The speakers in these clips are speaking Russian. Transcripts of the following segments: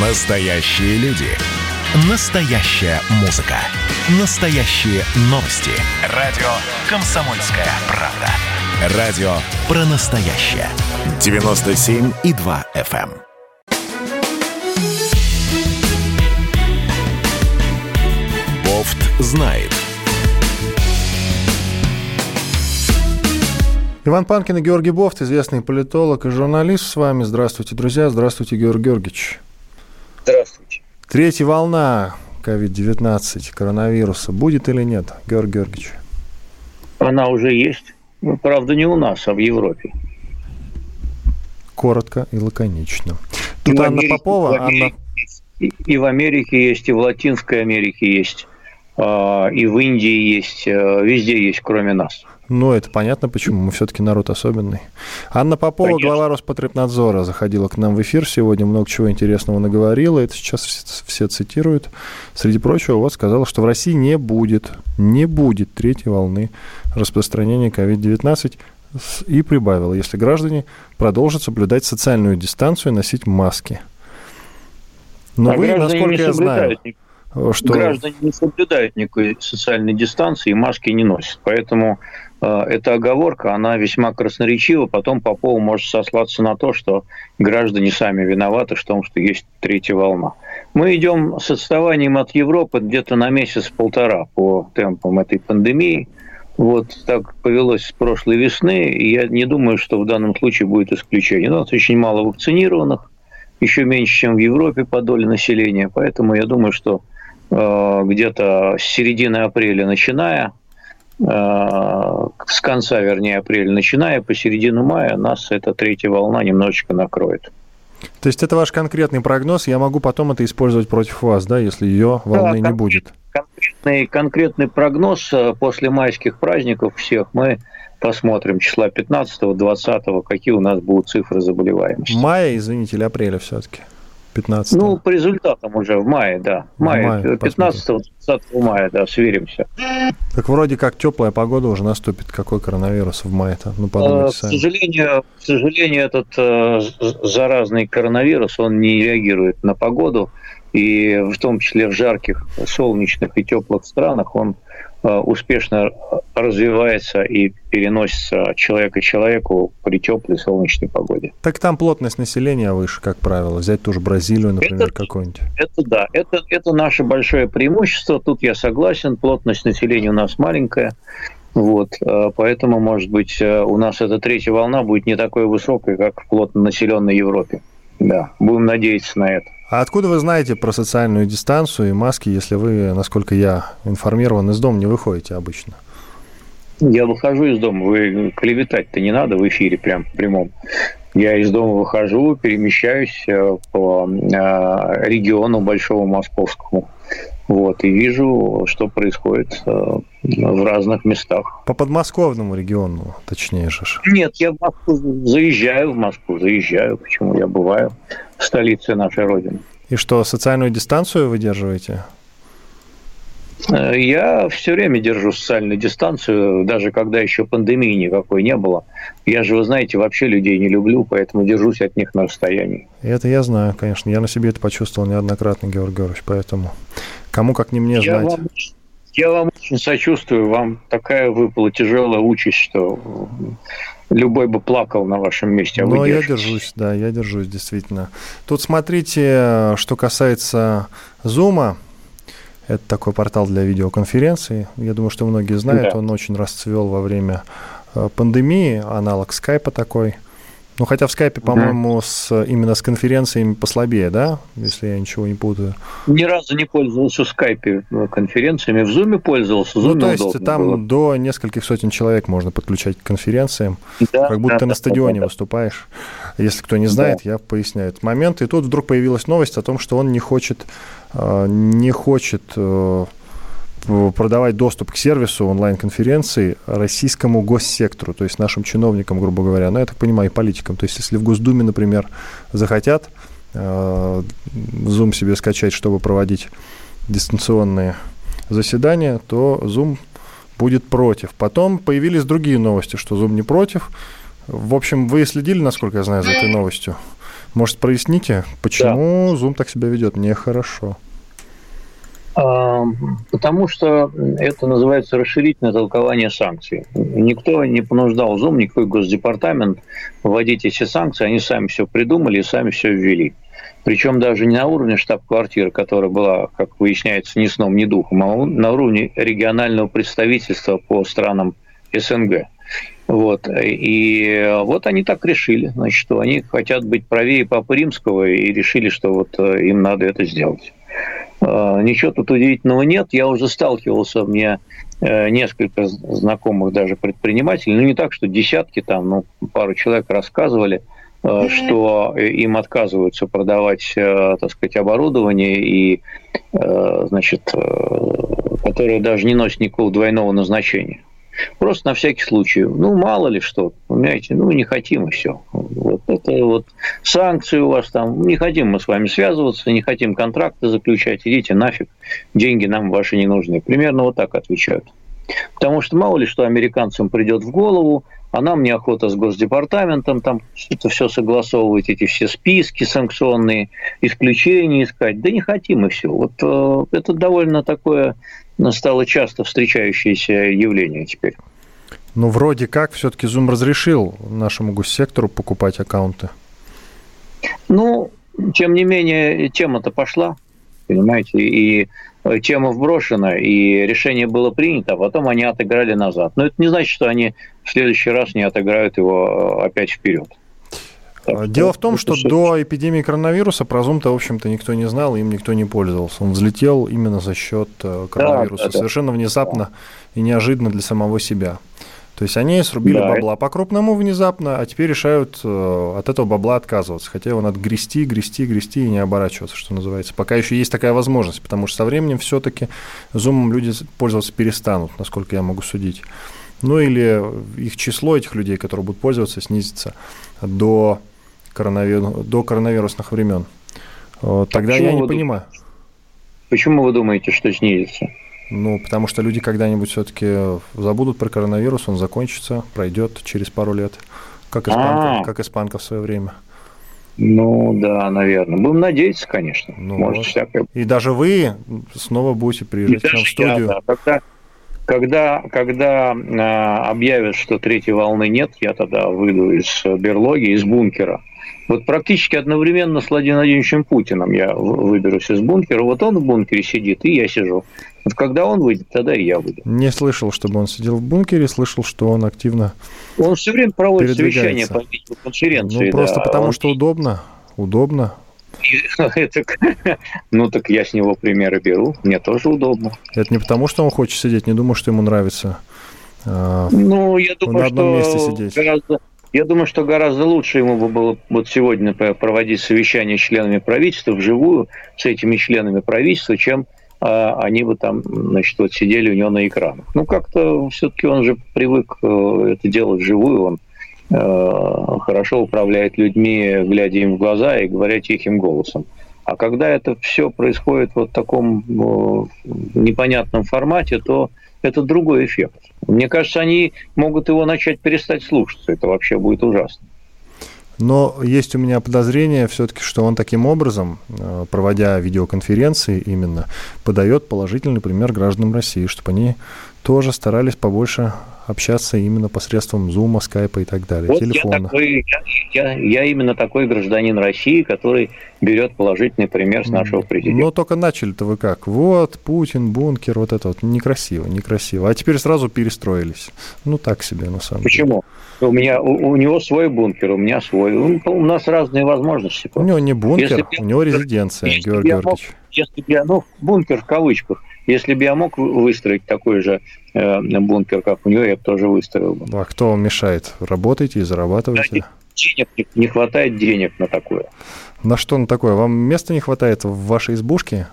Настоящие люди. Настоящая музыка. Настоящие новости. Радио «Комсомольская правда». Радио про настоящее. 97,2 FM. эм. Бофт знает. Иван Панкин и Георгий Бофт, известный политолог и журналист с вами. Здравствуйте, друзья. Здравствуйте, Георгий Георгиевич. Здравствуйте. Третья волна COVID-19, коронавируса, будет или нет, Георгий Георгиевич? Она уже есть. Ну, правда, не у нас, а в Европе. Коротко и лаконично. Тут И Анна Америке- Попова, в Анна... Америке И, и в Америке есть, и в Латинской Америке есть, а, и в Индии есть, а, везде есть, кроме нас. Ну, это понятно, почему. Мы все-таки народ особенный. Анна Попова, Конечно. глава Роспотребнадзора, заходила к нам в эфир сегодня, много чего интересного наговорила. Это сейчас все, все цитируют. Среди прочего, вот сказала, что в России не будет, не будет третьей волны распространения COVID-19 С- и прибавила, если граждане продолжат соблюдать социальную дистанцию и носить маски. Но А вы, насколько я знаю, что... Граждане не соблюдают никакой социальной дистанции и маски не носят. Поэтому эта оговорка, она весьма красноречива. Потом Попова может сослаться на то, что граждане сами виноваты в том, что есть третья волна. Мы идем с отставанием от Европы где-то на месяц-полтора по темпам этой пандемии. Вот так повелось с прошлой весны, и я не думаю, что в данном случае будет исключение. У нас очень мало вакцинированных, еще меньше, чем в Европе по доле населения, поэтому я думаю, что э, где-то с середины апреля начиная, э, с конца, вернее, апреля начиная, по середину мая нас эта третья волна немножечко накроет. То есть это ваш конкретный прогноз, я могу потом это использовать против вас, да, если ее волны не конкретно. будет. Конкретный, конкретный прогноз э, после майских праздников всех мы посмотрим числа 15-20, какие у нас будут цифры заболеваемости. Мая, извините, или апреля все-таки? 15 Ну, по результатам уже в мае, да. В мае, мае 15-20 мая, да, сверимся. Так вроде как теплая погода уже наступит. Какой коронавирус в мае-то? Ну, Э, подумайте К сами. сожалению, к сожалению, этот э, заразный коронавирус, он не реагирует на погоду, и в том числе в жарких, солнечных и теплых странах он э, успешно развивается и переносится от человека человеку при теплой солнечной погоде. Так там плотность населения выше, как правило. Взять ту же Бразилию, например, какую-нибудь. Это да, это, это наше большое преимущество. Тут я согласен, плотность населения у нас маленькая. Вот, э, поэтому, может быть, э, у нас эта третья волна будет не такой высокой, как в плотно населенной Европе. Да, будем надеяться на это. А откуда вы знаете про социальную дистанцию и маски, если вы, насколько я информирован, из дома не выходите обычно? Я выхожу из дома, вы клеветать-то не надо в эфире прям в прямом. Я из дома выхожу, перемещаюсь э, по э, региону большому московскому. Вот, и вижу, что происходит э, в разных местах. По подмосковному региону, точнее же. Нет, я в Москву заезжаю в Москву, заезжаю, почему я бываю в столице нашей Родины. И что, социальную дистанцию выдерживаете? Э, Я все время держу социальную дистанцию, даже когда еще пандемии никакой не было. Я же, вы знаете, вообще людей не люблю, поэтому держусь от них на расстоянии. Это я знаю, конечно. Я на себе это почувствовал неоднократно, Георгий Георгиевич, поэтому кому как не мне Я знать. вам, я вам очень сочувствую, вам такая выпала тяжелая участь, что любой бы плакал на вашем месте. А Но я держусь, да, я держусь, действительно. Тут смотрите, что касается Зума. Это такой портал для видеоконференций. Я думаю, что многие знают, Да. он очень расцвел во время э, пандемии, аналог скайпа такой. Ну, хотя в скайпе, по-моему, с, именно с конференциями послабее, да, если я ничего не путаю. Ни разу не пользовался в скайпе э, конференциями, в зуме пользовался. В Ну, Zoom то есть там было. до нескольких сотен человек можно подключать к конференциям. Да, как будто да, ты на да, стадионе да, да. выступаешь. Если кто не знает, я поясняю этот момент. И тут вдруг появилась новость о том, что он не хочет, э, не хочет э, продавать доступ к сервису онлайн-конференции российскому госсектору, то есть нашим чиновникам, грубо говоря, ну, я так понимаю, и политикам. То есть если в Госдуме, например, захотят э, Zoom себе скачать, чтобы проводить дистанционные заседания, то Zoom будет против. Потом появились другие новости, что Zoom не против. В общем, вы следили, насколько я знаю, за этой новостью? Может, проясните, почему да. Zoom так себя ведет нехорошо? Потому что это называется расширительное толкование санкций. Никто не понуждал Zoom, никакой госдепартамент вводить эти санкции. Они сами все придумали и сами все ввели. Причем даже не на уровне штаб-квартиры, которая была, как выясняется, ни сном, ни духом, а на уровне регионального представительства по странам СНГ. Вот. И вот они так решили, значит, что они хотят быть правее Папы Римского и решили, что вот э, им надо это сделать. Э, ничего тут удивительного нет. Я уже сталкивался, мне э, несколько знакомых даже предпринимателей, ну не так, что десятки там, ну пару человек рассказывали, э, что им отказываются продавать, так сказать, оборудование и, значит, которое даже не носит никакого двойного назначения. Просто на всякий случай. Ну, мало ли что, понимаете, ну, не хотим и все. Вот это вот санкции у вас там, не хотим мы с вами связываться, не хотим контракты заключать, идите нафиг, деньги нам ваши не нужны. Примерно вот так отвечают. Потому что мало ли что американцам придет в голову, а нам неохота с Госдепартаментом там это все согласовывать, эти все списки санкционные, исключения искать. Да не хотим и все. Вот э, это довольно такое стало часто встречающееся явление теперь. Ну, вроде как все-таки Zoom разрешил нашему госсектору покупать аккаунты. Ну, тем не менее, тема-то пошла, понимаете, и тема вброшена, и решение было принято, а потом они отыграли назад. Но это не значит, что они в следующий раз не отыграют его опять вперед. Так, Дело в том, что до эпидемии коронавируса про Zoom-то, в общем-то, никто не знал, им никто не пользовался. Он взлетел именно за счет э, коронавируса, да, да, совершенно внезапно да. и неожиданно для самого себя. То есть они срубили да. бабла по-крупному внезапно, а теперь решают э, от этого бабла отказываться. Хотя его надо грести, грести, грести и не оборачиваться, что называется. Пока еще есть такая возможность, потому что со временем все-таки зумом люди пользоваться перестанут, насколько я могу судить. Ну или их число этих людей, которые будут пользоваться, снизится до коронавирус, до коронавирусных времен. Тогда я не понимаю. Почему вы думаете, что снизится? Ну, потому что люди когда-нибудь все-таки забудут про коронавирус, он закончится, пройдет через пару лет, как испанка, как испанка в свое время. Ну да, наверное. Будем надеяться, конечно. Ну, Может, всякое. И даже вы снова будете приезжать к нам в студию. Я, да. Когда, когда, когда э, объявят, что третьей волны нет, я тогда выйду из берлоги, из бункера вот практически одновременно с Владимиром Владимировичем Путиным я выберусь из бункера. Вот он в бункере сидит, и я сижу. Вот когда он выйдет, тогда и я выйду. Не слышал, чтобы он сидел в бункере, слышал, что он активно Он все время проводит совещания по видеоконференции. Ну, просто да. потому, он... что удобно. Удобно. Ну, так я с него примеры беру. Мне тоже удобно. Это не потому, что он хочет сидеть, не думаю, что ему нравится а, ну, я думаю, что. Гораздо, я думаю, что гораздо лучше ему бы было вот сегодня проводить совещание с членами правительства вживую, с этими членами правительства, чем а, они бы там, значит, вот сидели у него на экранах. Ну, как-то все-таки он же привык э, это делать вживую, он э, хорошо управляет людьми, глядя им в глаза и говоря тихим голосом. А когда это все происходит вот в таком э, непонятном формате, то это другой эффект. Мне кажется, они могут его начать перестать слушаться. Это вообще будет ужасно. Но есть у меня подозрение все-таки, что он таким образом, э, проводя видеоконференции именно, подает положительный пример гражданам России, чтобы они тоже старались побольше общаться именно посредством Zoom, скайпа и так далее, вот телефона. Я, такой, я, я, я именно такой гражданин России, который берет положительный пример с нашего президента. Но только начали-то вы как? Вот, Путин, бункер, вот это вот. Некрасиво, некрасиво. А теперь сразу перестроились. Ну, так себе, на самом Почему? деле. Почему? У, меня, у, у него свой бункер, у меня свой. У, у нас разные возможности. У него не бункер, если у него резиденция, Георгий Георгиевич. Мог, если я, ну, бункер в кавычках, если бы я мог выстроить такой же э, бункер, как у него, я бы тоже выстроил бы. А кто вам мешает? Работайте и зарабатывайте. денег, не хватает денег на такое. На что на такое? Вам места не хватает в вашей избушке?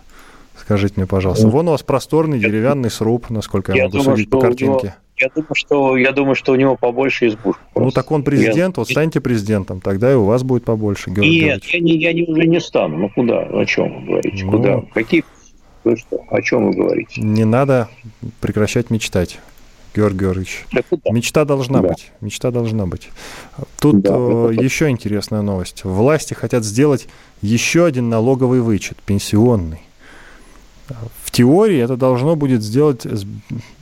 Скажите мне, пожалуйста. Вон у вас просторный деревянный сруб, насколько я, я могу думаю, судить по картинке. Я думаю, что я думаю, что у него побольше избушек. Ну так он президент, я... вот станьте президентом, тогда и у вас будет побольше. Георгий Нет, я, не, я не, уже не стану. Ну куда? О чем вы говорите? Ну, куда? Какие вы что? О чем вы говорите? Не надо прекращать мечтать. Георгий Георгиевич. Мечта должна да. быть. Мечта должна быть. Тут да, э, еще интересная новость. Власти хотят сделать еще один налоговый вычет, пенсионный. Теории это должно будет сделать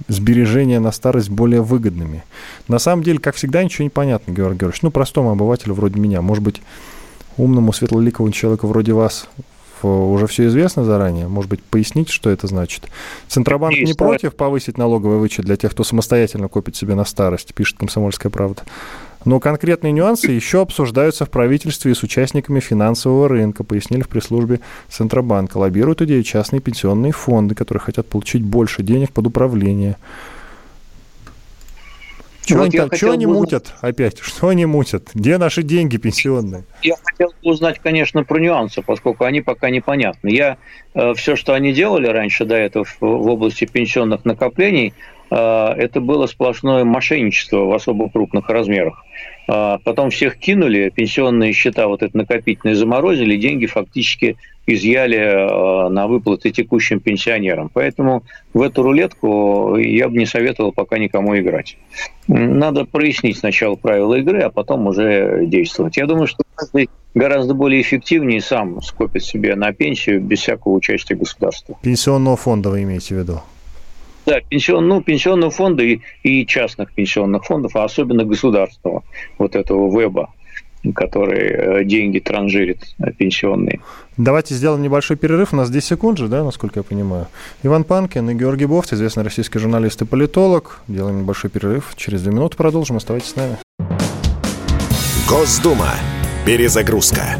сбережения на старость более выгодными. На самом деле, как всегда, ничего не понятно, Георгий Георгиевич. Ну, простому обывателю вроде меня. Может быть, умному, светлоликовому человеку вроде вас уже все известно заранее? Может быть, пояснить, что это значит? Центробанк не против повысить налоговый вычет для тех, кто самостоятельно копит себе на старость, пишет «Комсомольская правда». Но конкретные нюансы еще обсуждаются в правительстве и с участниками финансового рынка, пояснили в пресс-службе Центробанка. Лоббируют идею частные пенсионные фонды, которые хотят получить больше денег под управление. Чего вот они, чего они мутят опять? Что они мутят? Где наши деньги пенсионные? Я хотел узнать, конечно, про нюансы, поскольку они пока непонятны. Я э, все, что они делали раньше до этого в, в области пенсионных накоплений, это было сплошное мошенничество в особо крупных размерах. Э, потом всех кинули, пенсионные счета вот это накопительные заморозили, деньги фактически изъяли э, на выплаты текущим пенсионерам. Поэтому в эту рулетку я бы не советовал пока никому играть. Надо прояснить сначала правила игры, а потом уже действовать. Я думаю, что гораздо более эффективнее сам скопит себе на пенсию без всякого участия государства. Пенсионного фонда вы имеете в виду? Да, пенсион, ну, пенсионного фонда и, и частных пенсионных фондов, а особенно государственного, вот этого веба который э, деньги транжирит пенсионные. Давайте сделаем небольшой перерыв. У нас 10 секунд же, да, насколько я понимаю. Иван Панкин и Георгий Бофт, известный российский журналист и политолог. Делаем небольшой перерыв. Через две минуты продолжим. Оставайтесь с нами. Госдума. Перезагрузка.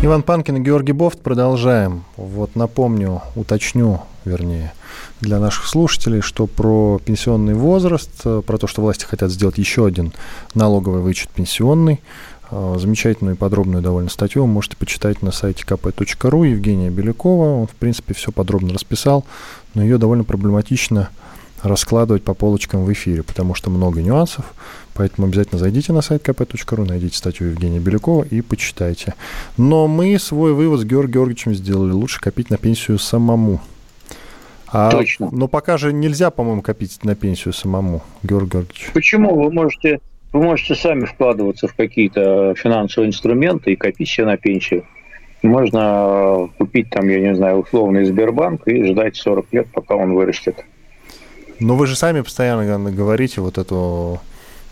Иван Панкин и Георгий Бофт. Продолжаем. Вот напомню, уточню, вернее, для наших слушателей, что про пенсионный возраст, э, про то, что власти хотят сделать еще один налоговый вычет пенсионный, э, замечательную и подробную довольно статью вы можете почитать на сайте kp.ru Евгения Белякова. Он, в принципе, все подробно расписал, но ее довольно проблематично раскладывать по полочкам в эфире, потому что много нюансов. Поэтому обязательно зайдите на сайт kp.ru, найдите статью Евгения Белякова и почитайте. Но мы свой вывод с Георгием Георгиевичем сделали. Лучше копить на пенсию самому. А, Точно. Но пока же нельзя, по-моему, копить на пенсию самому, Георгий Георгиевич. Почему? Вы можете, вы можете сами вкладываться в какие-то финансовые инструменты и копить себе на пенсию. Можно купить там, я не знаю, условный Сбербанк и ждать 40 лет, пока он вырастет. Но вы же сами постоянно говорите вот эту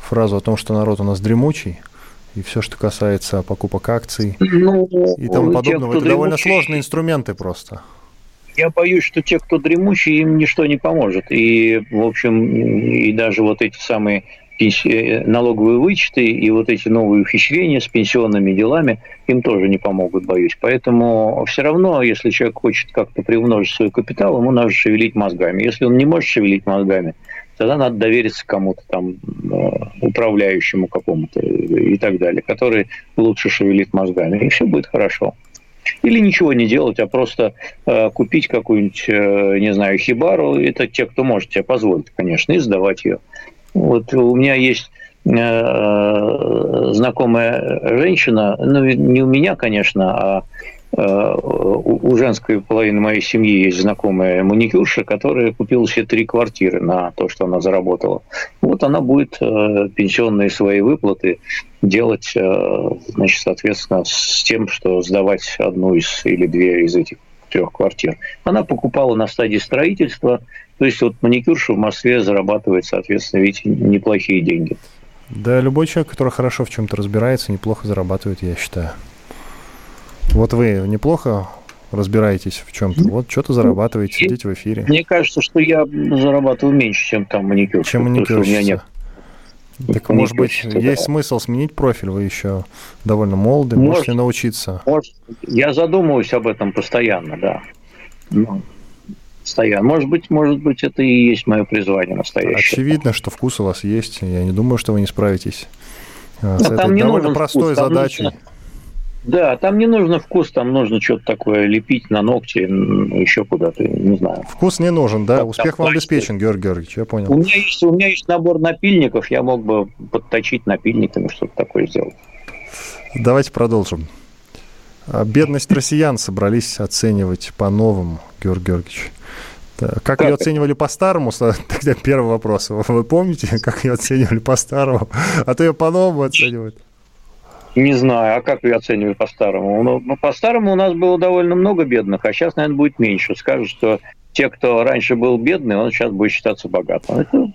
фразу о том, что народ у нас дремучий, и все, что касается покупок акций ну, и тому подобного, это дремучий, довольно сложные инструменты просто. Я боюсь, что те, кто дремучий, им ничто не поможет. И, в общем, и даже вот эти самые налоговые вычеты и вот эти новые ухищрения с пенсионными делами им тоже не помогут, боюсь. Поэтому все равно, если человек хочет как-то приумножить свой капитал, ему надо шевелить мозгами. Если он не может шевелить мозгами, тогда надо довериться кому-то там, э, управляющему какому-то и так далее, который лучше шевелит мозгами, и все будет хорошо. Или ничего не делать, а просто э, купить какую-нибудь, э, не знаю, хибару. Это те, кто может себе позволить, конечно, и сдавать ее. Вот у меня есть э, знакомая женщина, ну не у меня, конечно, а Э, у женской половины моей семьи есть знакомая маникюрша, которая купила себе три квартиры на то, что она заработала. Вот она будет э, пенсионные свои выплаты делать, значит, соответственно, с тем, что сдавать одну из или две из этих трех квартир. Она покупала на стадии строительства, то есть вот маникюрша в Москве зарабатывает, соответственно, видите, неплохие деньги. Да, любой человек, который хорошо в чем-то разбирается, неплохо зарабатывает, я считаю. Вот вы неплохо разбираетесь в чем-то. Вот что-то зарабатываете, сидите в эфире. Мне кажется, что я зарабатываю меньше, чем там маникюр. Чем маникюр. У меня нет так, может быть, да. есть смысл сменить профиль? Вы еще довольно молоды, может, можете научиться. Может, я задумываюсь об этом постоянно, да. Ну, постоянно. Может быть, может быть, это и есть мое призвание настоящее. Очевидно, что вкус у вас есть. Я не думаю, что вы не справитесь а, с этой довольно простой вкус, задачей. Нужно, да, там не нужно вкус, там нужно что-то такое лепить на ногти, еще куда-то, не знаю. Вкус не нужен, да? Там, Успех вам обеспечен, Георгий Георгиевич, я понял. У меня, есть, у меня есть набор напильников, я мог бы подточить напильниками, что-то такое сделать. Давайте продолжим. А, бедность россиян собрались оценивать по-новому, Георгий Георгиевич. Как, как ее оценивали по-старому? Тогда первый вопрос. Вы помните, как ее оценивали по-старому? А то ее по-новому оценивают. Не знаю, а как я оцениваю по-старому? Ну, ну, по-старому у нас было довольно много бедных, а сейчас, наверное, будет меньше. Скажут, что те, кто раньше был бедный, он сейчас будет считаться богатым. Это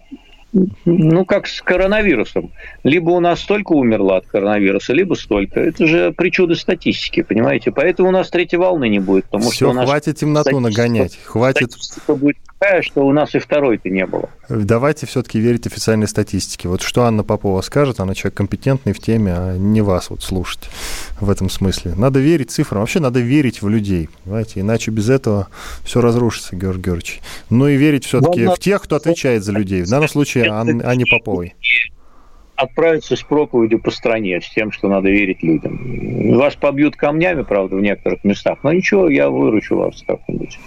ну, как с коронавирусом. Либо у нас столько умерло от коронавируса, либо столько. Это же причуды статистики, понимаете? Поэтому у нас третьей волны не будет. Потому Все, что у нас хватит темноту нагонять. Хватит... будет такая, что у нас и второй-то не было. Давайте все-таки верить официальной статистике. Вот что Анна Попова скажет, она человек компетентный в теме, а не вас вот слушать в этом смысле. Надо верить цифрам. Вообще надо верить в людей, понимаете? Иначе без этого все разрушится, Георгий Георгиевич. Ну и верить все-таки в тех, кто отвечает за людей. В данном случае Ан... Анне Поповой отправиться с проповедью по стране, с тем, что надо верить людям. Вас побьют камнями, правда, в некоторых местах, но ничего, я выручу вас как-нибудь.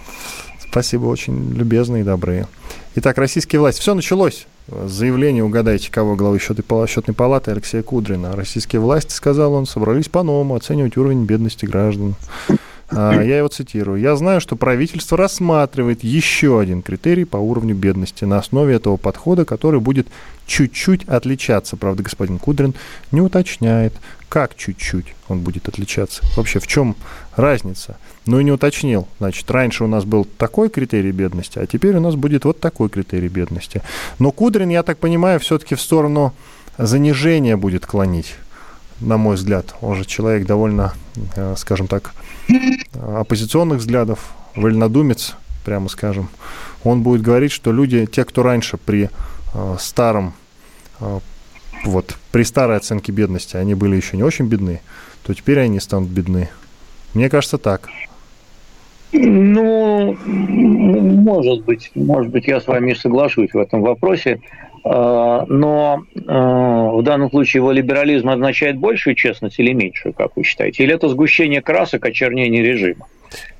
Спасибо, очень любезные и добрые. Итак, российские власти. Все началось. Заявление, угадайте, кого главы счетной палаты Алексея Кудрина. Российские власти, сказал он, собрались по-новому оценивать уровень бедности граждан. А, я его цитирую. «Я знаю, что правительство рассматривает еще один критерий по уровню бедности на основе этого подхода, который будет чуть-чуть отличаться. Правда, господин Кудрин не уточняет, как чуть-чуть он будет отличаться. Вообще, в чем разница? Ну и не уточнил. Значит, раньше у нас был такой критерий бедности, а теперь у нас будет вот такой критерий бедности. Но Кудрин, я так понимаю, все-таки в сторону занижения будет клонить, на мой взгляд. Он же человек довольно, э, скажем так, оппозиционных взглядов, вольнодумец, прямо скажем. Он будет говорить, что люди, те, кто раньше при э, старом, э, вот, при старой оценке бедности, они были еще не очень бедны, то теперь они станут бедны. Мне кажется, так. Ну, может быть, может быть, я с вами соглашусь в этом вопросе. А, но а, в данном случае его либерализм означает большую честность или меньшую, как вы считаете? Или это сгущение красок, очернение режима?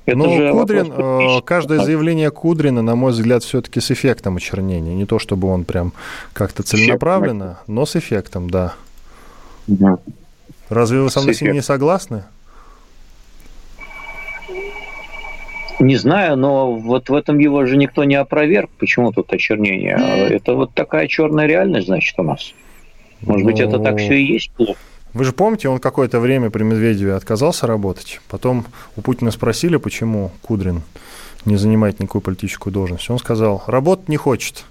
Это ну, Кудрин, вопрос... каждое заявление Кудрина, на мой взгляд, все-таки с эффектом очернения. Не то, чтобы он прям как-то целенаправленно, но с эффектом, да. Угу. Разве вы со мной с ним не согласны? Не знаю, но вот в этом его же никто не опроверг. Почему тут очернение? Это вот такая черная реальность, значит, у нас. Может быть, это так все и есть плохо. Вы же помните, он какое-то время при Медведеве отказался работать. Потом у Путина спросили, почему Кудрин не занимает никакую политическую должность. Он сказал, работать не хочет.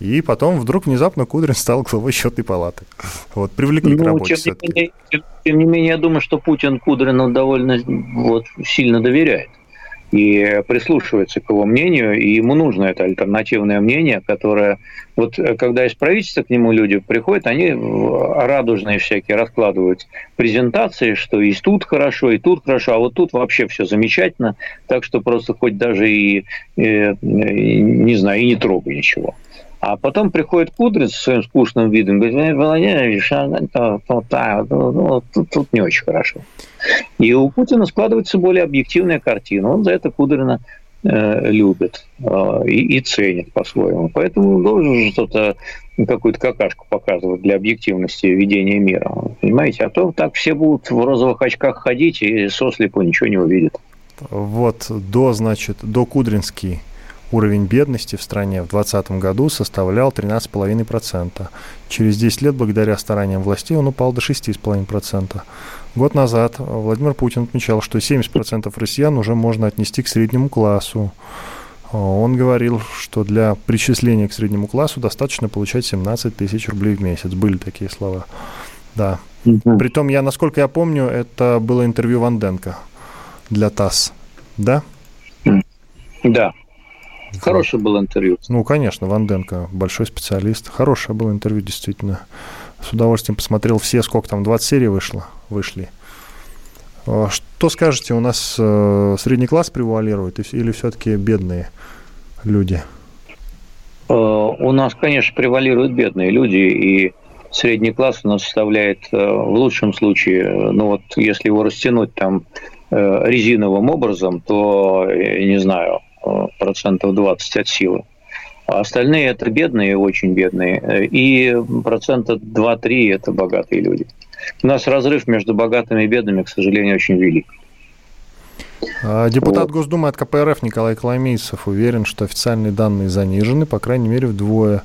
И потом вдруг внезапно Кудрин стал главой счетной палаты. Вот, привлекли ну, к работе тем не, менее, тем, тем не менее, я думаю, что Путин Кудрину довольно вот, сильно доверяет и прислушивается к его мнению, и ему нужно это альтернативное мнение, которое... Вот э, когда из правительства к нему люди приходят, они радужные всякие раскладывают презентации, что и тут хорошо, и тут хорошо, а вот тут вообще все замечательно, так что просто хоть даже и, и, и не знаю, и не трогай ничего. А потом приходит Кудрин со своим скучным видом, говорит, Владимирович, а, ну, тут, тут не очень хорошо. И у Путина складывается более объективная картина. Он за это Кудрина э, любит э, и, и ценит по-своему. Поэтому должен что-то, какую-то какашку показывать для объективности ведения мира. Понимаете? А то так все будут в розовых очках ходить и сослепу ничего не увидят. Вот до, значит, до Кудринский Уровень бедности в стране в 2020 году составлял 13,5%. Через 10 лет, благодаря стараниям властей, он упал до 6,5%. Год назад Владимир Путин отмечал, что 70% россиян уже можно отнести к среднему классу. Он говорил, что для причисления к среднему классу достаточно получать 17 тысяч рублей в месяц. Были такие слова. Да. Угу. Притом, я, насколько я помню, это было интервью Ванденко для ТАСС. Да? Да. Хорошее было интервью. Ну, конечно, Ванденко большой специалист. Хорошее было интервью, действительно. С удовольствием посмотрел все, сколько там, 20 серий вышло, вышли. А что скажете, у нас э, средний класс превалирует или все-таки бедные люди? Э, у нас, конечно, превалируют бедные люди, и средний класс у нас составляет э, в лучшем случае, ну вот если его растянуть там резиновым образом, то, не знаю, процентов 20 от силы. А остальные это бедные, очень бедные, и процента 2-3 это богатые люди. У нас разрыв между богатыми и бедными, к сожалению, очень велик. А, депутат вот. Госдумы от КПРФ Николай Коломейцев уверен, что официальные данные занижены, по крайней мере, вдвое.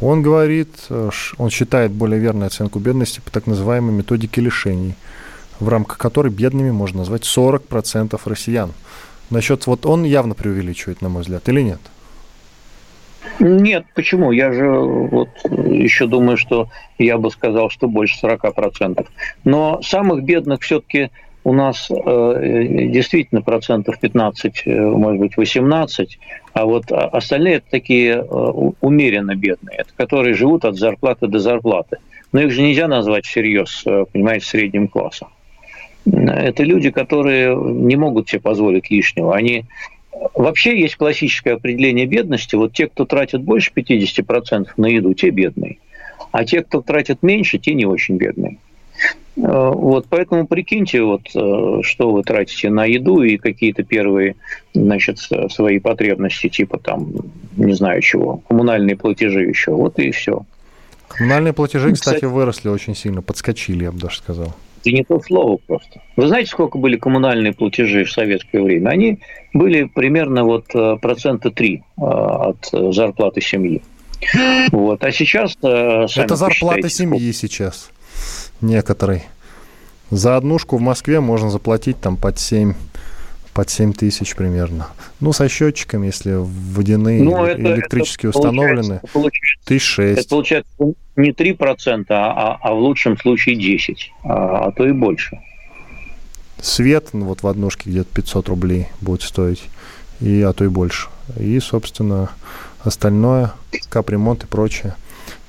Он говорит, э, он считает более верной оценку бедности по так называемой методике лишений, в рамках которой бедными можно назвать 40% россиян. Насчет вот он явно преувеличивает, на мой взгляд, или нет? Нет, почему? Я же вот еще думаю, что я бы сказал, что больше 40%. Но самых бедных все-таки у нас э, действительно процентов 15, э, может быть, 18, а вот остальные это такие э, умеренно бедные, это которые живут от зарплаты до зарплаты. Но их же нельзя назвать всерьез, э, понимаете, средним классом. Это люди, которые не могут себе позволить лишнего. Они Вообще есть классическое определение бедности. Вот те, кто тратит больше 50% на еду, те бедные. А те, кто тратит меньше, те не очень бедные. Э, вот, поэтому прикиньте, вот, э, что вы тратите на еду и какие-то первые значит, свои потребности, типа там, не знаю чего, коммунальные платежи еще. Вот и все. Коммунальные платежи, кстати, кстати, выросли очень сильно, подскочили, я бы даже сказал. Это не то слово просто. Вы знаете, сколько были коммунальные платежи в советское время? Они были примерно вот э, процента 3 э, от зарплаты семьи. Вот. А сейчас... Э, Это зарплата семьи сейчас некоторой. За однушку в Москве можно заплатить там под 7 под 7 тысяч примерно. Ну, со счетчиками, если водяные ну, это, электрические это установлены, тысяч шесть. Это получается не 3%, а, а в лучшем случае 10, а, а то и больше. Свет ну, вот в однушке где-то 500 рублей будет стоить, и, а то и больше. И, собственно, остальное, капремонт и прочее.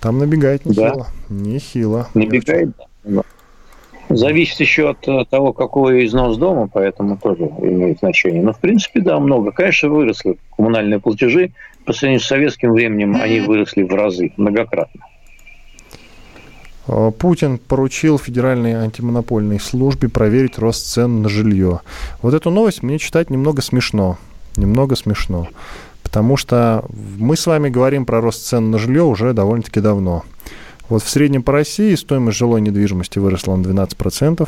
Там набегает нехило. Да. Нехило. Набегает, да. Зависит еще от э, того, какой износ дома, поэтому тоже имеет значение. Но, в принципе, да, много. Конечно, выросли коммунальные платежи. По сравнению с советским временем они выросли в разы, многократно. А, Путин поручил Федеральной антимонопольной службе проверить рост цен на жилье. Вот эту новость мне читать немного смешно. Немного смешно. Потому что мы с вами говорим про рост цен на жилье уже довольно-таки давно. Вот в среднем по России стоимость жилой недвижимости выросла на 12%,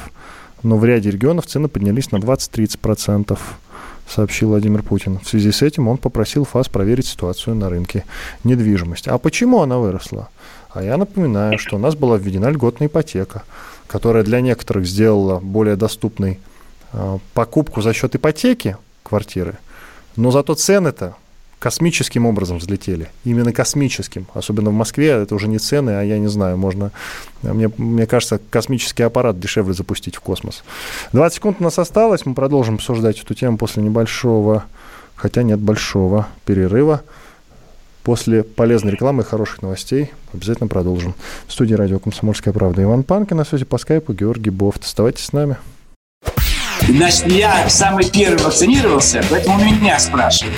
но в ряде регионов цены поднялись на 20-30%, сообщил Владимир Путин. В связи с этим он попросил ФАС проверить ситуацию на рынке недвижимости. А почему она выросла? А я напоминаю, что у нас была введена льготная ипотека, которая для некоторых сделала более доступной э, покупку за счет ипотеки квартиры, но зато цены-то космическим образом взлетели. Именно космическим. Особенно в Москве это уже не цены, а я не знаю, можно... Мне, мне кажется, космический аппарат дешевле запустить в космос. 20 секунд у нас осталось. Мы продолжим обсуждать эту тему после небольшого, хотя нет, большого перерыва. После полезной рекламы и хороших новостей обязательно продолжим. В студии радио «Комсомольская правда» Иван Панкин, на связи по скайпу Георгий Бофт. Оставайтесь с нами. Значит, я самый первый вакцинировался, поэтому меня спрашивают.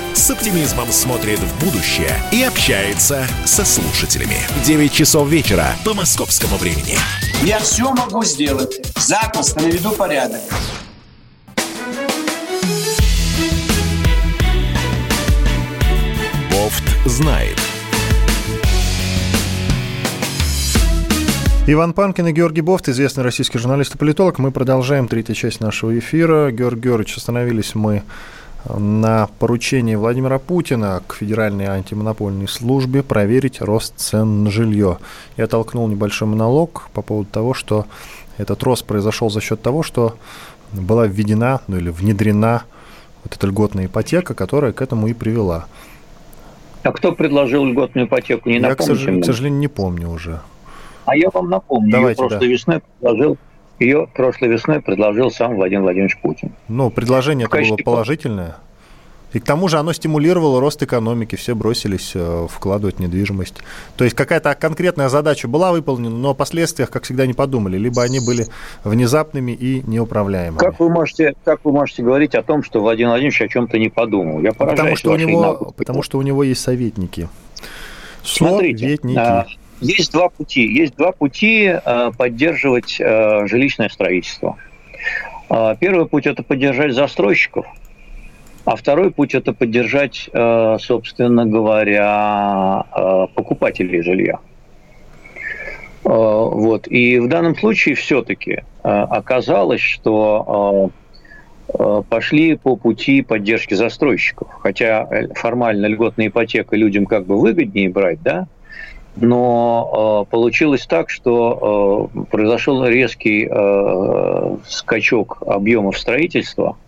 с оптимизмом смотрит в будущее и общается со слушателями. 9 часов вечера по московскому времени. Я все могу сделать. Запросто наведу порядок. Бофт знает. Иван Панкин и Георгий Бофт, известный российский журналист и политолог. Мы продолжаем третью часть нашего эфира. Георгий Георгиевич, остановились мы на поручение Владимира Путина к Федеральной антимонопольной службе проверить рост цен на жилье. Я толкнул небольшой монолог по поводу того, что этот рост произошел за счет того, что была введена, ну или внедрена вот эта льготная ипотека, которая к этому и привела. А кто предложил льготную ипотеку? Не я, к сожалению, к сожалению, не помню уже. А я вам напомню, Давайте, ее прошлой да. весной предложил ее прошлой весной предложил сам Владимир Владимирович Путин. Ну, предложение это было положительное. И к тому же оно стимулировало рост экономики, все бросились э, вкладывать в недвижимость. То есть какая-то конкретная задача была выполнена, но о последствиях, как всегда, не подумали. Либо они были внезапными и неуправляемыми. Как вы можете, как вы можете говорить о том, что Владимир Владимирович о чем-то не подумал? Я потому что, у него, потому что у него есть советники. Смотрите, советники. Есть два пути. Есть два пути э, поддерживать э, жилищное строительство. А, первый путь – это поддержать застройщиков – а второй путь – это поддержать, э, собственно говоря, э, покупателей жилья. Э, вот. И в данном случае все-таки оказалось, что пошли по пути поддержки застройщиков. Хотя формально льготная ипотека людям как бы выгоднее брать, да, но получилось так, что произошел резкий скачок объемов строительства –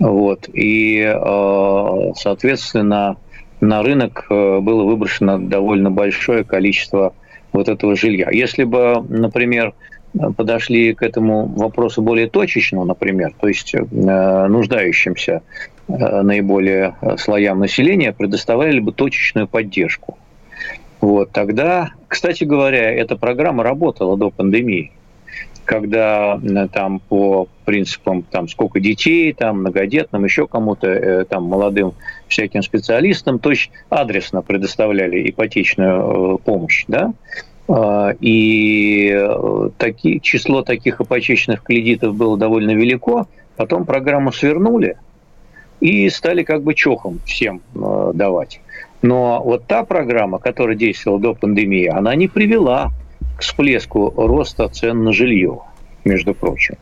вот. И, э, соответственно, на рынок э, было выброшено довольно большое количество вот этого жилья. Если бы, например, подошли к этому вопросу более точечно, например, то есть э, нуждающимся наиболее слоям населения предоставляли бы точечную поддержку. Вот, тогда, кстати говоря, эта программа работала до пандемии когда э, там по принципам там сколько детей, там многодетным, еще кому-то, э, там молодым всяким специалистам, то есть адресно предоставляли ипотечную э, помощь, да, а, и таки, число таких ипотечных кредитов было довольно велико, потом программу свернули и стали как бы чохом всем давать. Но вот та программа, которая действовала до пандемии, она не привела к всплеску роста цен на жилье, между прочим.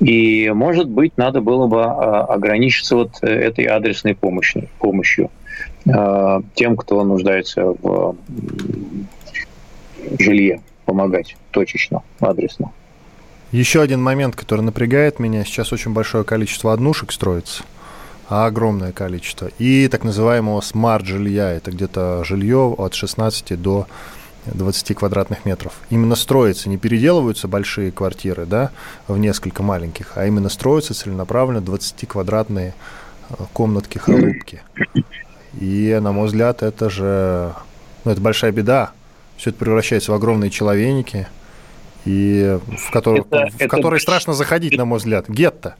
И, может быть, надо было бы а, ограничиться вот э, этой адресной помощью, помощью а, тем, кто нуждается в жилье, помогать точечно, адресно. Еще один момент, который напрягает меня. Сейчас очень большое количество однушек строится, а огромное количество. И так называемого смарт-жилья. Это где-то жилье от 16 до 20 квадратных метров. Именно строятся, не переделываются большие квартиры, да, в несколько маленьких, а именно строятся целенаправленно 20-квадратные э, комнатки, халупки. И, на мой взгляд, это же, ну, это большая беда. Все это превращается в огромные человеники, и в, который, это, в это... которые страшно заходить, на мой взгляд. Гетто.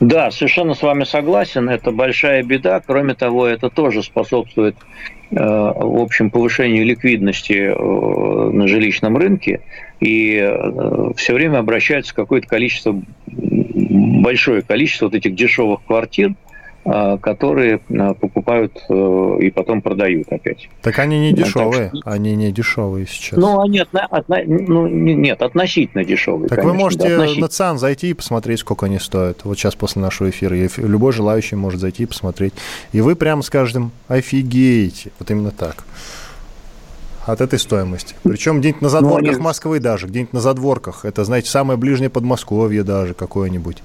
Да, совершенно с вами согласен. Это большая беда. Кроме того, это тоже способствует, э, в общем, повышению ликвидности э, на жилищном рынке. И э, все время обращается какое-то количество, большое количество вот этих дешевых квартир – которые а, покупают э, и потом продают опять. Так они не дешевые, так, они не дешевые сейчас. Ну, они отно, отно, ну, нет, относительно дешевые. Так конечно, вы можете да, на ЦАН зайти и посмотреть, сколько они стоят. Вот сейчас после нашего эфира. Любой желающий может зайти и посмотреть. И вы прямо скажете, офигеете. Вот именно так от этой стоимости. Причем где-нибудь на задворках ну, они... Москвы даже, где-нибудь на задворках. Это, знаете, самое ближнее Подмосковье даже какое-нибудь.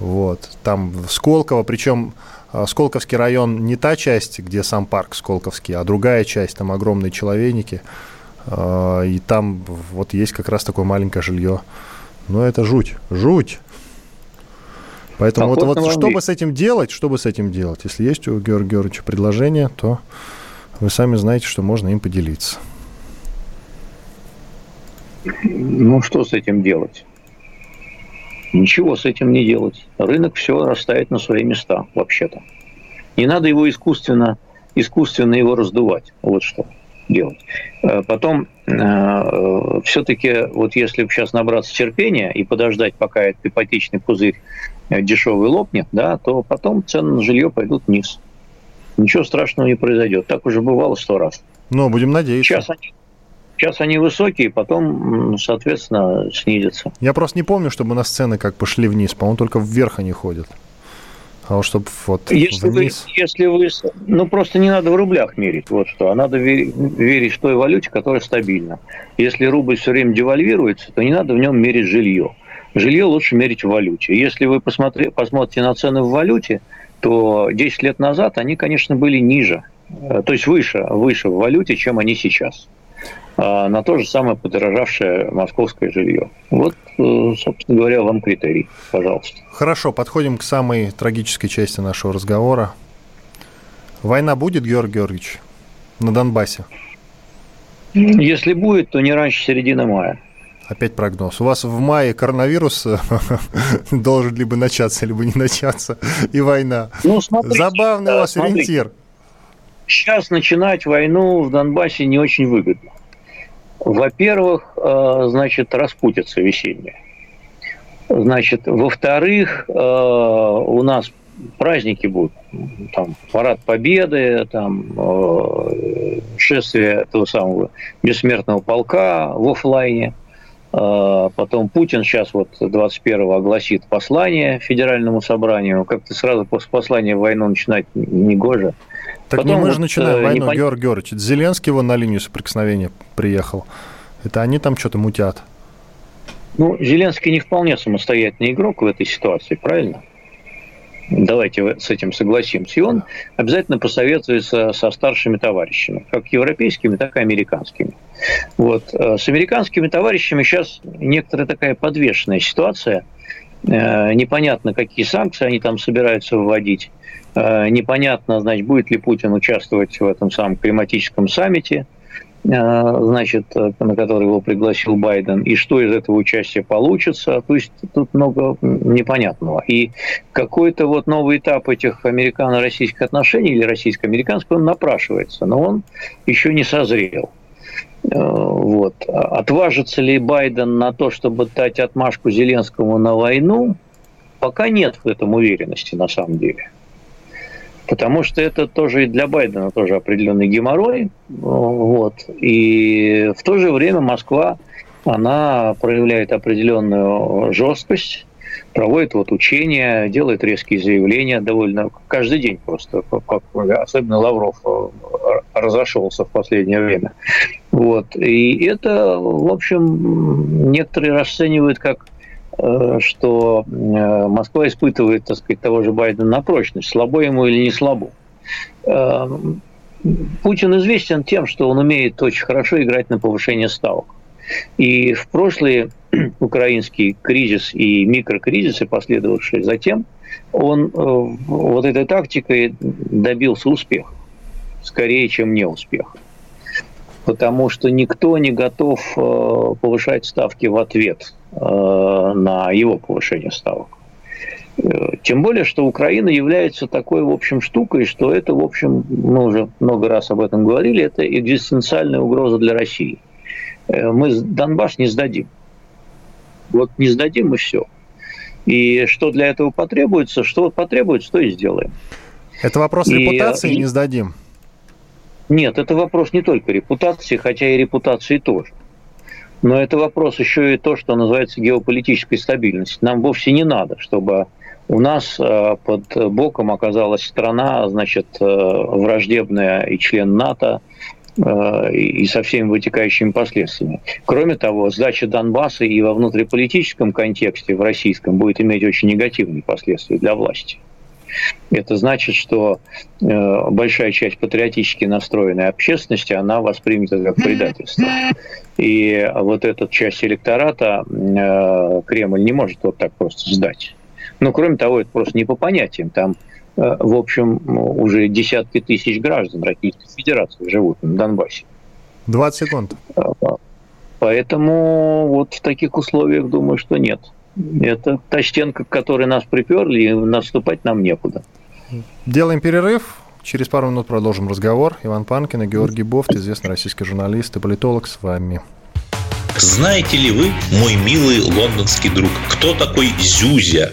Вот. Там Сколково, причем а, Сколковский район не та часть, где сам парк Сколковский, а другая часть, там огромные человейники. А, и там вот есть как раз такое маленькое жилье. Но это жуть, жуть. Поэтому вот, вот что бы с этим делать, что бы с этим делать? Если есть у Георгия Георгиевича предложение, то вы сами знаете, что можно им поделиться. Ну, что с этим делать? Ничего с этим не делать. Рынок все расставит на свои места, вообще-то. Не надо его искусственно, искусственно его раздувать. Вот что делать. Э, потом, э, все-таки, вот если сейчас набраться терпения и подождать, пока этот ипотечный пузырь э, дешевый лопнет, да, то потом цены на жилье пойдут вниз. Ничего страшного не произойдет. Так уже бывало сто раз. Но будем надеяться. Сейчас они, Сейчас они высокие, потом, соответственно, снизятся. Я просто не помню, чтобы на сцены как пошли вниз. По-моему, только вверх они ходят. А вот чтобы вот если вниз... Вы, если вы... Ну, просто не надо в рублях мерить, вот что. А надо верить, верить в той валюте, которая стабильна. Если рубль все время девальвируется, то не надо в нем мерить жилье. Жилье лучше мерить в валюте. Если вы посмотри, посмотрите на цены в валюте, то 10 лет назад они, конечно, были ниже. Э, то есть выше, выше в валюте, чем они сейчас. А, на то же самое подорожавшее московское жилье. Вот, э, собственно говоря, вам критерий, пожалуйста. Хорошо, подходим к самой трагической части нашего разговора. Война будет, Георгий Георгиевич, на Донбассе? Если будет, то не раньше середины мая. Опять прогноз. У вас в мае коронавирус должен либо начаться, либо не начаться, и война. Ну, смотрите, Забавный да, у вас смотрите. ориентир. Сейчас начинать войну в Донбассе не очень выгодно. Во-первых, э, значит, распутится весенняя. Значит, во-вторых, э, у нас праздники будут, там, парад победы, там, э, шествие этого самого бессмертного полка в офлайне. Потом Путин сейчас вот 21-го огласит послание Федеральному собранию. Как-то сразу после послания войну начинать не гоже. Так Потом не мы же начинаем войну, непон... Георгий Георгиевич. Зеленский вон на линию соприкосновения приехал. Это они там что-то мутят. Ну, Зеленский не вполне самостоятельный игрок в этой ситуации, правильно? Давайте с этим согласимся. И он обязательно посоветуется со старшими товарищами, как европейскими, так и американскими. Вот. Э, с американскими товарищами сейчас некоторая такая подвешенная ситуация. Э, непонятно, какие санкции они там собираются вводить. Э, непонятно, значит, будет ли Путин участвовать в этом самом климатическом саммите – Э, значит, э, на который его пригласил Байден, и что из этого участия получится. То есть тут много непонятного. И какой-то вот новый этап этих американо-российских отношений или российско-американских, он напрашивается, но он еще не созрел. Вот. Отважится ли Байден на то, чтобы дать отмашку Зеленскому на войну, пока нет в этом уверенности на самом деле. Потому что это тоже и для Байдена тоже определенный геморрой. Вот. И в то же время Москва, она проявляет определенную жесткость, проводит вот учения, делает резкие заявления довольно каждый день просто, как, особенно Лавров э, разошелся в последнее время. Вот. И это, в общем, некоторые расценивают как что э, Москва испытывает, так сказать, того же Байдена на прочность, слабо ему или не слабо. Э, Путин известен тем, что он умеет очень хорошо играть на повышение ставок. И в прошлый украинский кризис и микрокризисы, последовавшие затем, он вот этой тактикой добился успеха, скорее, чем неуспеха. Потому что никто не готов повышать ставки в ответ Э, на его повышение ставок. Э, тем более, что Украина является такой, в общем, штукой, что это, в общем, мы уже много раз об этом говорили, это экзистенциальная угроза для России. Э, мы Донбасс не сдадим. Вот не сдадим и все. И что для этого потребуется, что потребуется, то и сделаем. Это вопрос и, репутации, не сдадим. Нет, это вопрос не только репутации, хотя и репутации тоже. Но это вопрос еще и то, что называется геополитической стабильностью. Нам вовсе не надо, чтобы у нас э, под боком оказалась страна, значит, э, враждебная и член НАТО, э, и со всеми вытекающими последствиями. Кроме того, сдача Донбасса и во внутриполитическом контексте, в российском, будет иметь очень негативные последствия для власти. Это значит, что э, большая часть патриотически настроенной общественности, она воспримет это как предательство. И вот эта часть электората э, Кремль не может вот так просто сдать. Но кроме того, это просто не по понятиям. Там, э, в общем, уже десятки тысяч граждан Российской Федерации живут на Донбассе. 20 секунд. Поэтому вот в таких условиях думаю, что нет. Это та стенка, к которой нас приперли, и наступать нам некуда. Делаем перерыв. Через пару минут продолжим разговор. Иван Панкин и Георгий Бофт, известный российский журналист и политолог, с вами. Знаете ли вы, мой милый лондонский друг, кто такой Зюзя?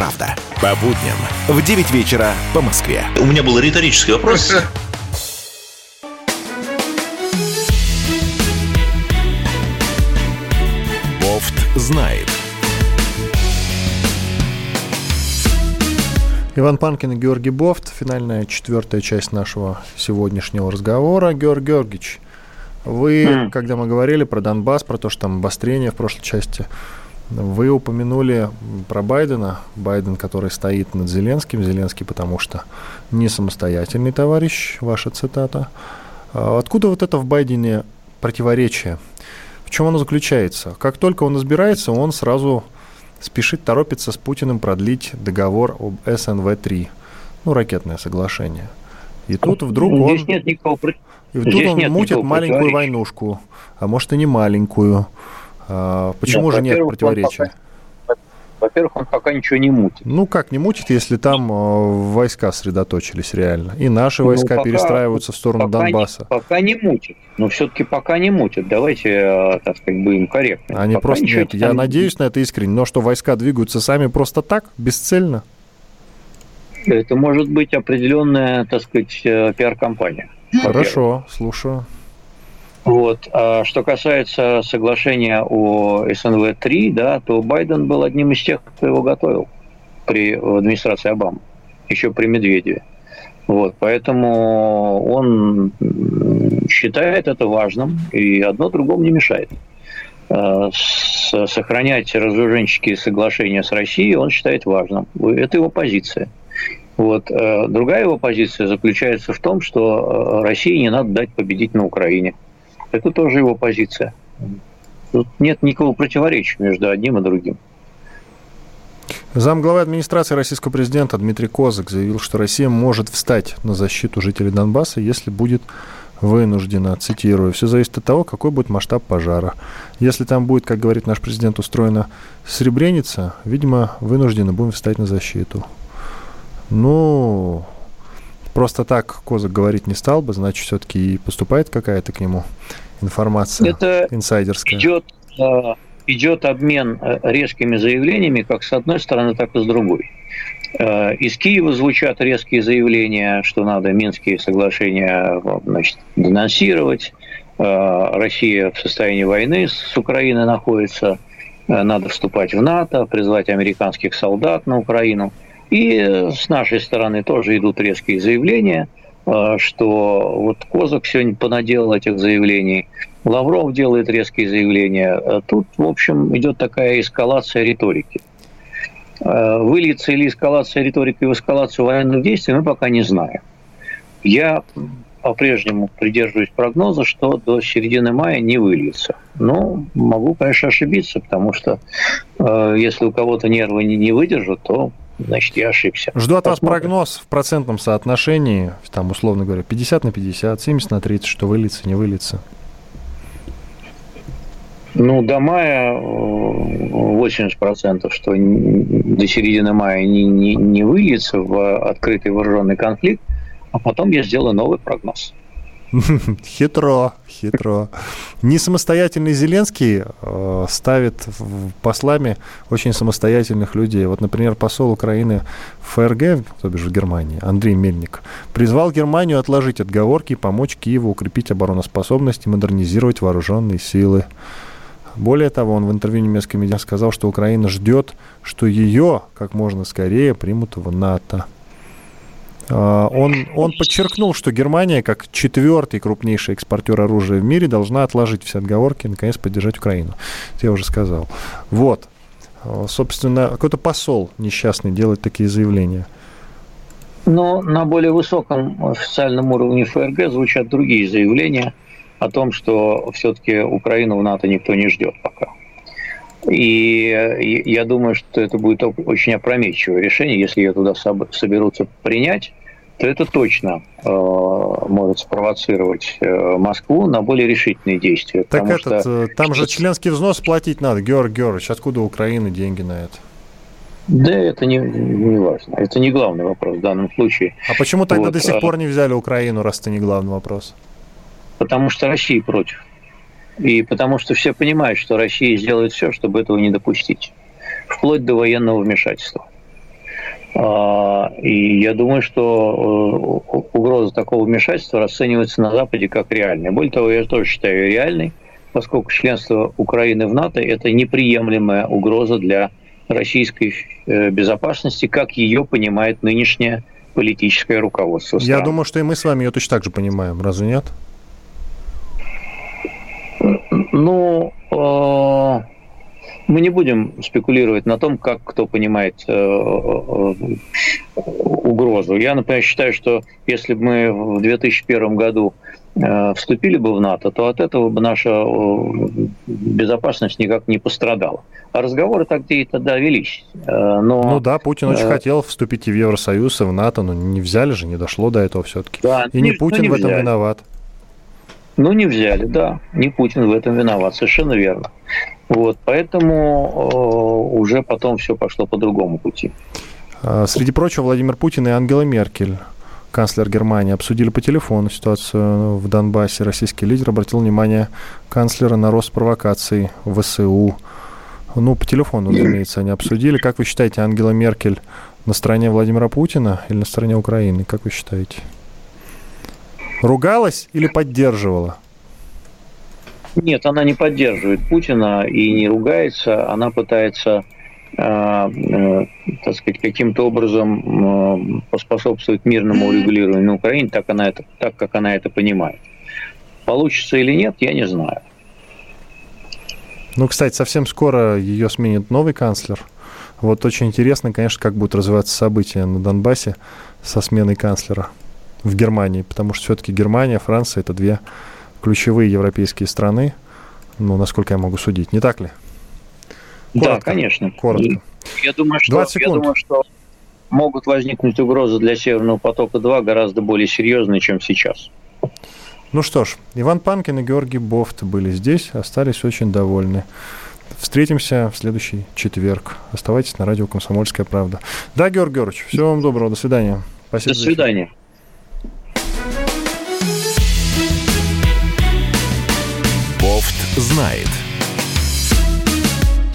По будням в 9 вечера по Москве. У меня был риторический вопрос. Бофт знает. Иван Панкин и Георгий Бофт. Финальная четвертая часть нашего сегодняшнего разговора. Георгий Георгиевич, вы, mm. когда мы говорили про Донбасс, про то, что там обострение в прошлой части, вы упомянули про Байдена. Байден, который стоит над Зеленским. Зеленский, потому что не самостоятельный товарищ, ваша цитата. А откуда вот это в Байдене противоречие? В чем оно заключается? Как только он избирается, он сразу спешит, торопится с Путиным продлить договор об СНВ-3, ну, ракетное соглашение. И тут вдруг он... Здесь нет никакого... И тут Здесь он мутит маленькую войнушку, а может и не маленькую. А, почему нет, же нет противоречия? Во-первых, он пока ничего не мутит. Ну как не мутит, если там э, войска сосредоточились реально. И наши ну, войска пока, перестраиваются в сторону пока Донбасса. Не, пока не мутит. Но все-таки пока не мутит. Давайте, э, так сказать, будем корректны. Они пока просто нет. Я надеюсь на это искренне. Но что войска двигаются сами просто так, бесцельно? Это может быть определенная, так сказать, э, пиар-компания. Хорошо, слушаю. Вот. А что касается соглашения о СНВ-3, да, то Байден был одним из тех, кто его готовил при администрации Обамы, еще при Медведеве. Вот, поэтому он считает это важным, и одно другому не мешает. А, сохранять разоруженческие соглашения с Россией он считает важным. Это его позиция. Вот. Э, другая его позиция заключается в том, что э, России не надо дать победить на Украине. Это тоже его позиция. Тут нет никакого противоречия между одним и другим. Замглавы администрации российского президента Дмитрий Козак заявил, что Россия может встать на защиту жителей Донбасса, если будет вынуждена, цитирую, все зависит от того, какой будет масштаб пожара. Если там будет, как говорит наш президент, устроена Сребреница, видимо, вынуждены будем встать на защиту. Ну, просто так Козак говорить не стал бы, значит, все-таки и поступает какая-то к нему информация Это инсайдерская. Идет, а, идет обмен э, резкими заявлениями как с одной стороны, так и с другой. Э, из Киева звучат резкие заявления, что надо Минские соглашения значит, денонсировать. Э, Россия в состоянии войны с Украиной находится. Надо вступать в НАТО, призвать американских солдат на Украину – и с нашей стороны тоже идут резкие заявления, э, что вот Козак сегодня понаделал этих заявлений, Лавров делает резкие заявления. Э, тут, в общем, идет такая эскалация риторики. Э, выльется или эскалация риторики в эскалацию военных действий, мы пока не знаем. Я по-прежнему придерживаюсь прогноза, что до середины мая не выльется. Но могу, конечно, ошибиться, потому что э, если у кого-то нервы не, не выдержат, то значит, я ошибся. Жду от Посмотрим. вас прогноз в процентном соотношении, там, условно говоря, 50 на 50, 70 на 30, что выльется, не выльется. Ну, до мая 80%, что до середины мая не, не, не выльется в открытый вооруженный конфликт, а потом я сделаю новый прогноз. Хитро, хитро. Не самостоятельный Зеленский э, ставит послами очень самостоятельных людей. Вот, например, посол Украины в ФРГ, то бишь в Германии, Андрей Мельник, призвал Германию отложить отговорки и помочь Киеву укрепить обороноспособность и модернизировать вооруженные силы. Более того, он в интервью немецкой медиа сказал, что Украина ждет, что ее как можно скорее примут в НАТО. А, он, он подчеркнул, что Германия, как четвертый крупнейший экспортер оружия в мире, должна отложить все отговорки и, наконец, поддержать Украину. Это я уже сказал. Вот. А, собственно, какой-то посол несчастный делает такие заявления. Но на более высоком официальном уровне ФРГ звучат другие заявления о том, что все-таки Украину в НАТО никто не ждет пока. И я думаю, что это будет очень опрометчивое решение, если ее туда соберутся принять то это точно э, может спровоцировать э, Москву на более решительные действия. Так этот, что, э, там же членский взнос платить надо, Георг Георгиевич, откуда у Украины деньги на это? Да, это не, не важно. Это не главный вопрос в данном случае. А почему тогда вот, до сих а пор не взяли Украину, раз это не главный вопрос? Потому что Россия против. И потому что все понимают, что Россия сделает все, чтобы этого не допустить. Вплоть до военного вмешательства. А, и я думаю, что э, угроза такого вмешательства расценивается на Западе как реальная. Более того, я тоже считаю ее реальной, поскольку членство Украины в НАТО – это неприемлемая угроза для российской э, безопасности, как ее понимает нынешнее политическое руководство страны. Я думаю, что и мы с вами ее точно так же понимаем, разве нет? Ну, э, мы не будем спекулировать на том, как кто понимает э, э, угрозу. Я, например, считаю, что если бы мы в 2001 году э, вступили бы в НАТО, то от этого бы наша безопасность никак не пострадала. А разговоры так и тогда велись. Но, ну да, Путин очень хотел вступить и в Евросоюз, и в НАТО, но не взяли же, не дошло до этого все-таки. Да, и не, не Путин ну, не в этом взяли. виноват. Ну, не взяли, да. Не Путин в этом виноват, совершенно верно. Вот, поэтому э, уже потом все пошло по другому пути. А, среди прочего, Владимир Путин и Ангела Меркель, канцлер Германии, обсудили по телефону ситуацию в Донбассе. Российский лидер обратил внимание канцлера на рост провокаций ВСУ. Ну, по телефону, разумеется, они обсудили. Как вы считаете, Ангела Меркель на стороне Владимира Путина или на стороне Украины? Как вы считаете? Ругалась или поддерживала? Нет, она не поддерживает Путина и не ругается. Она пытается, э, э, так сказать, каким-то образом поспособствовать мирному урегулированию на Украине, так, она это, так как она это понимает. Получится или нет, я не знаю. Ну, кстати, совсем скоро ее сменит новый канцлер. Вот очень интересно, конечно, как будут развиваться события на Донбассе со сменой канцлера в Германии, потому что все-таки Германия, Франция – это две ключевые европейские страны, ну, насколько я могу судить, не так ли? Коротко, да, конечно. Коротко. Я думаю, что, 20 секунд. я думаю, что могут возникнуть угрозы для Северного потока-2 гораздо более серьезные, чем сейчас. Ну что ж, Иван Панкин и Георгий Бофт были здесь, остались очень довольны. Встретимся в следующий четверг. Оставайтесь на радио «Комсомольская правда». Да, Георгий Георгиевич, всего вам доброго, до свидания. Спасибо. До свидания. Знает.